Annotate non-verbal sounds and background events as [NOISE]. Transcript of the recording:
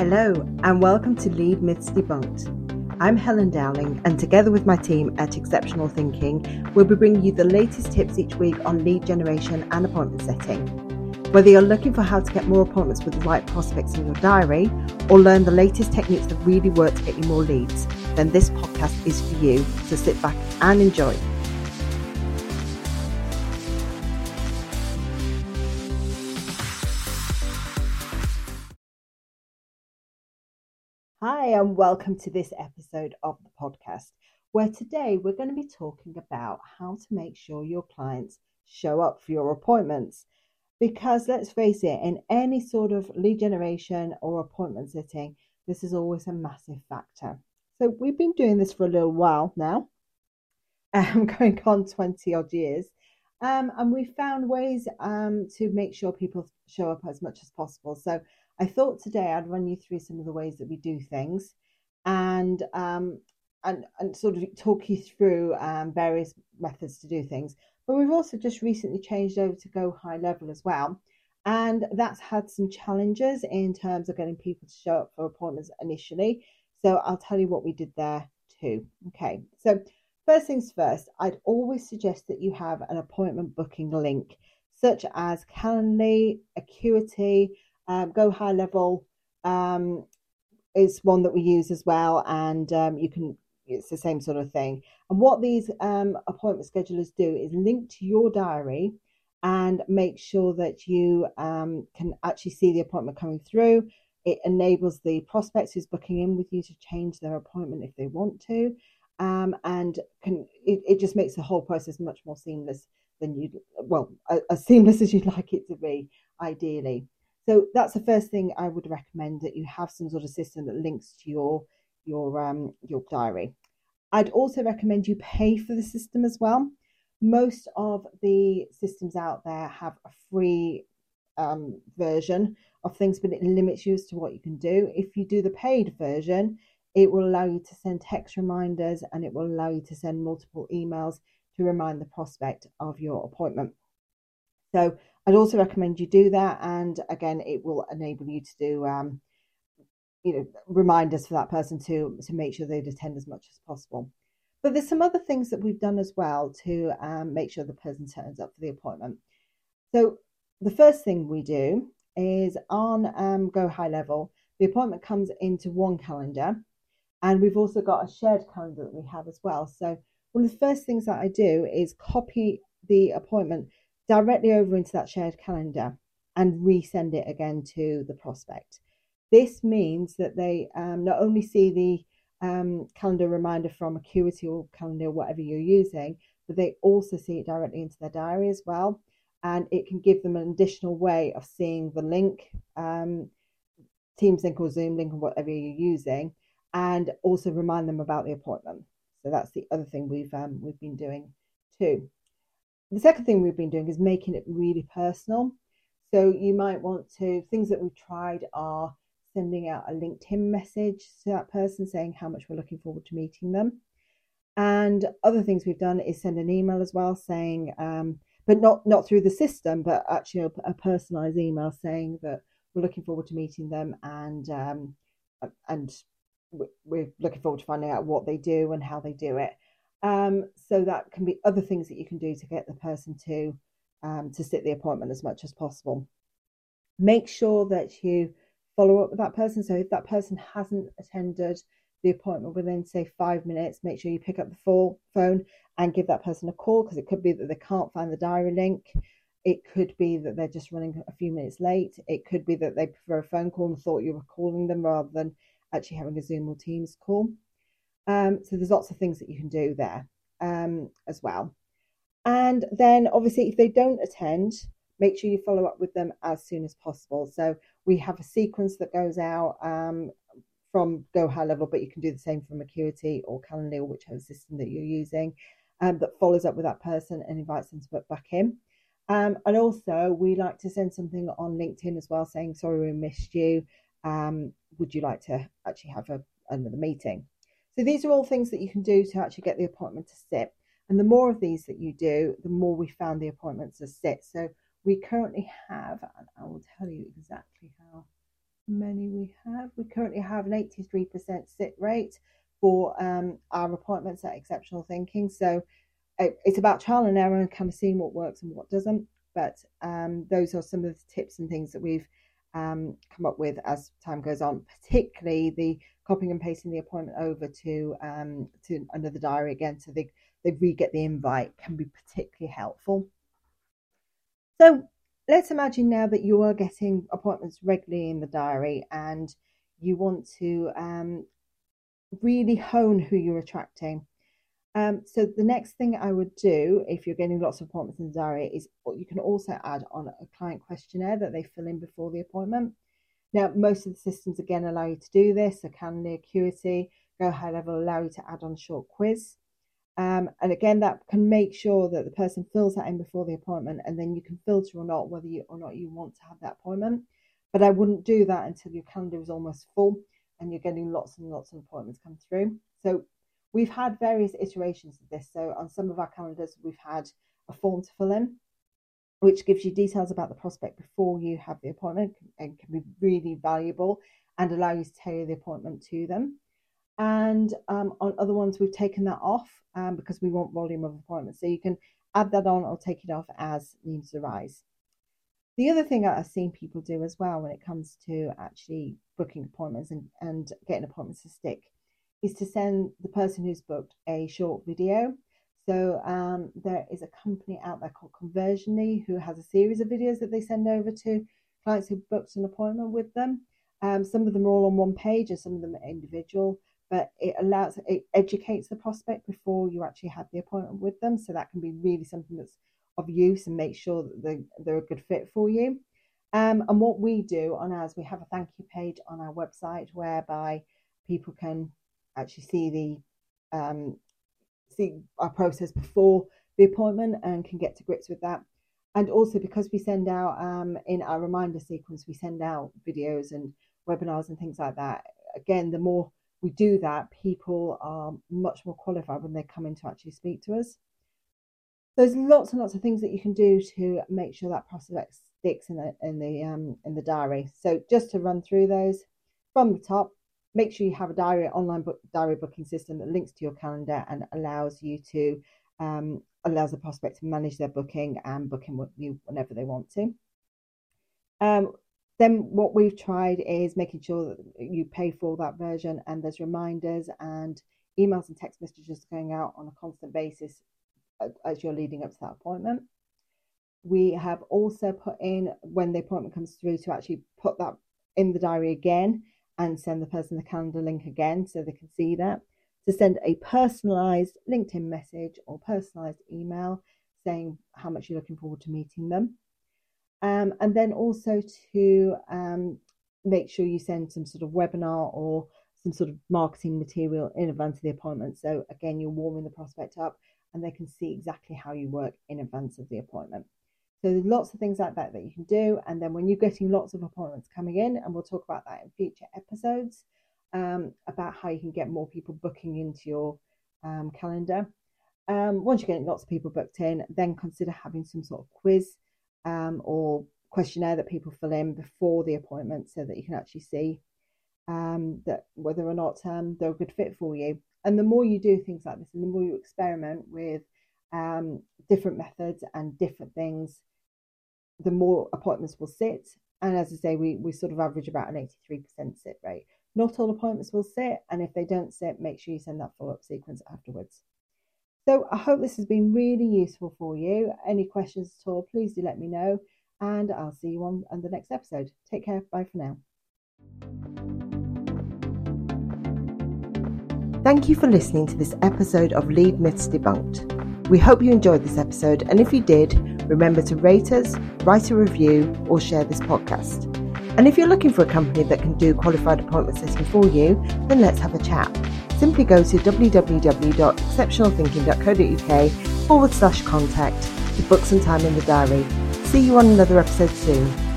Hello, and welcome to Lead Myths Debunked. I'm Helen Dowling, and together with my team at Exceptional Thinking, we'll be bringing you the latest tips each week on lead generation and appointment setting. Whether you're looking for how to get more appointments with the right prospects in your diary or learn the latest techniques that really work to get you more leads, then this podcast is for you. So sit back and enjoy. And welcome to this episode of the podcast, where today we're going to be talking about how to make sure your clients show up for your appointments. Because let's face it, in any sort of lead generation or appointment setting, this is always a massive factor. So we've been doing this for a little while now, [LAUGHS] um, going on 20 odd years. Um, and we found ways um, to make sure people show up as much as possible. So I thought today I'd run you through some of the ways that we do things and um, and, and sort of talk you through um, various methods to do things. But we've also just recently changed over to Go High Level as well. And that's had some challenges in terms of getting people to show up for appointments initially. So I'll tell you what we did there too. Okay, so first things first, I'd always suggest that you have an appointment booking link, such as Calendly, Acuity, um, Go High Level um, is one that we use as well, and um, you can. It's the same sort of thing. And what these um, appointment schedulers do is link to your diary and make sure that you um, can actually see the appointment coming through. It enables the prospects who's booking in with you to change their appointment if they want to. Um, and can it, it, just makes the whole process much more seamless than you well as seamless [LAUGHS] as you'd like it to be ideally so that's the first thing I would recommend that you have some sort of system that links to your your um, your diary. I'd also recommend you pay for the system as well. Most of the systems out there have a free um, version of things, but it limits you as to what you can do. If you do the paid version, it will allow you to send text reminders and it will allow you to send multiple emails to remind the prospect of your appointment. So I'd also recommend you do that, and again, it will enable you to do, um, you know, reminders for that person to to make sure they'd attend as much as possible. But there's some other things that we've done as well to um, make sure the person turns up for the appointment. So the first thing we do is on um, Go High Level, the appointment comes into one calendar, and we've also got a shared calendar that we have as well. So one of the first things that I do is copy the appointment directly over into that shared calendar and resend it again to the prospect. This means that they um, not only see the um, calendar reminder from Acuity or Calendly, whatever you're using, but they also see it directly into their diary as well. And it can give them an additional way of seeing the link, um, Teams link or Zoom link or whatever you're using, and also remind them about the appointment. So that's the other thing we've um, we've been doing too the second thing we've been doing is making it really personal. So you might want to, things that we've tried are sending out a LinkedIn message to that person saying how much we're looking forward to meeting them. And other things we've done is send an email as well saying, um, but not not through the system, but actually a, a, personalized email saying that we're looking forward to meeting them and um, and we're looking forward to finding out what they do and how they do it. Um, so that can be other things that you can do to get the person to um, to sit the appointment as much as possible. Make sure that you follow up with that person. So if that person hasn't attended the appointment within say five minutes, make sure you pick up the phone and give that person a call because it could be that they can't find the diary link. It could be that they're just running a few minutes late. It could be that they prefer a phone call and thought you were calling them rather than actually having a Zoom or Teams call. Um, so there's lots of things that you can do there um, as well. And then obviously, if they don't attend, make sure you follow up with them as soon as possible. So we have a sequence that goes out um, from Go High Level, but you can do the same from Acuity or Calendly or whichever system that you're using um, that follows up with that person and invites them to book back in. Um, and also, we like to send something on LinkedIn as well saying, Sorry, we missed you. Um, would you like to actually have a, another meeting? So these are all things that you can do to actually get the appointment to sit. And the more of these that you do, the more we found the appointments to sit. So we currently have, and I will tell you exactly how many we have. We currently have an 83% sit rate for um, our appointments at Exceptional Thinking. So it's about trial and error and kind of seeing what works and what doesn't. But um, those are some of the tips and things that we've um, come up with as time goes on, particularly the copying and pasting the appointment over to um, to the diary again, so they they re-get the invite can be particularly helpful. So let's imagine now that you are getting appointments regularly in the diary and you want to um, really hone who you're attracting. Um, so the next thing I would do if you're getting lots of appointments in the diary is you can also add on a client questionnaire that they fill in before the appointment. Now, most of the systems again allow you to do this. So Calendly, Acuity, Go High Level allow you to add on short quiz. Um, and again, that can make sure that the person fills that in before the appointment, and then you can filter or not whether you or not you want to have that appointment. But I wouldn't do that until your calendar is almost full and you're getting lots and lots of appointments come through. So we've had various iterations of this. So on some of our calendars, we've had a form to fill in, which gives you details about the prospect before you have the appointment and can be really valuable and allow you to tailor the appointment to them. And um, on other ones, we've taken that off um, because we want volume of appointments. So you can add that on or take it off as needs arise. The other thing I've seen people do as well when it comes to actually booking appointments and, and getting appointments to stick is to send the person who's booked a short video. So um, there is a company out there called Conversionly who has a series of videos that they send over to clients who booked an appointment with them. Um, some of them are all on one page and some of them are individual but it allows it educates the prospect before you actually have the appointment with them so that can be really something that's of use and make sure that they're, they're a good fit for you um, and what we do on ours we have a thank you page on our website whereby people can actually see the um, see our process before the appointment and can get to grips with that and also because we send out um, in our reminder sequence we send out videos and webinars and things like that again the more we do that, people are much more qualified when they come in to actually speak to us. There's lots and lots of things that you can do to make sure that prospect sticks in the in the um, in the diary. So just to run through those from the top, make sure you have a diary online book, diary booking system that links to your calendar and allows you to um, allows the prospect to manage their booking and booking with you whenever they want to. Um, then what we've tried is making sure that you pay for that version and there's reminders and emails and text messages going out on a constant basis as you're leading up to that appointment. We have also put in when the appointment comes through to actually put that in the diary again and send the person the calendar link again so they can see that. To send a personalized LinkedIn message or personalized email saying how much you're looking forward to meeting them um, and then also to um, make sure you send some sort of webinar or some sort of marketing material in advance of the appointment. So again, you're warming the prospect up and they can see exactly how you work in advance of the appointment. So there's lots of things like that that you can do. And then when you're getting lots of appointments coming in, and we'll talk about that in future episodes, um, about how you can get more people booking into your um, calendar. Um, once you're getting lots of people booked in, then consider having some sort of quiz um, or questionnaire that people fill in before the appointment so that you can actually see um, that whether or not um, they're a good fit for you. And the more you do things like this, and the more you experiment with um, different methods and different things, the more appointments will sit. And as I say, we, we sort of average about an 83% sit rate. Not all appointments will sit, and if they don't sit, make sure you send that follow up sequence afterwards. So I hope this has been really useful for you. Any questions at all, please do let me know, and I'll see you on, on the next episode. Take care. Bye for now. Thank you for listening to this episode of Lead Myths Debunked. We hope you enjoyed this episode, and if you did, remember to rate us, write a review, or share this podcast. And if you're looking for a company that can do qualified appointment setting for you, then let's have a chat simply go to www.exceptionalthinking.co.uk forward slash contact to book some time in the diary. See you on another episode soon.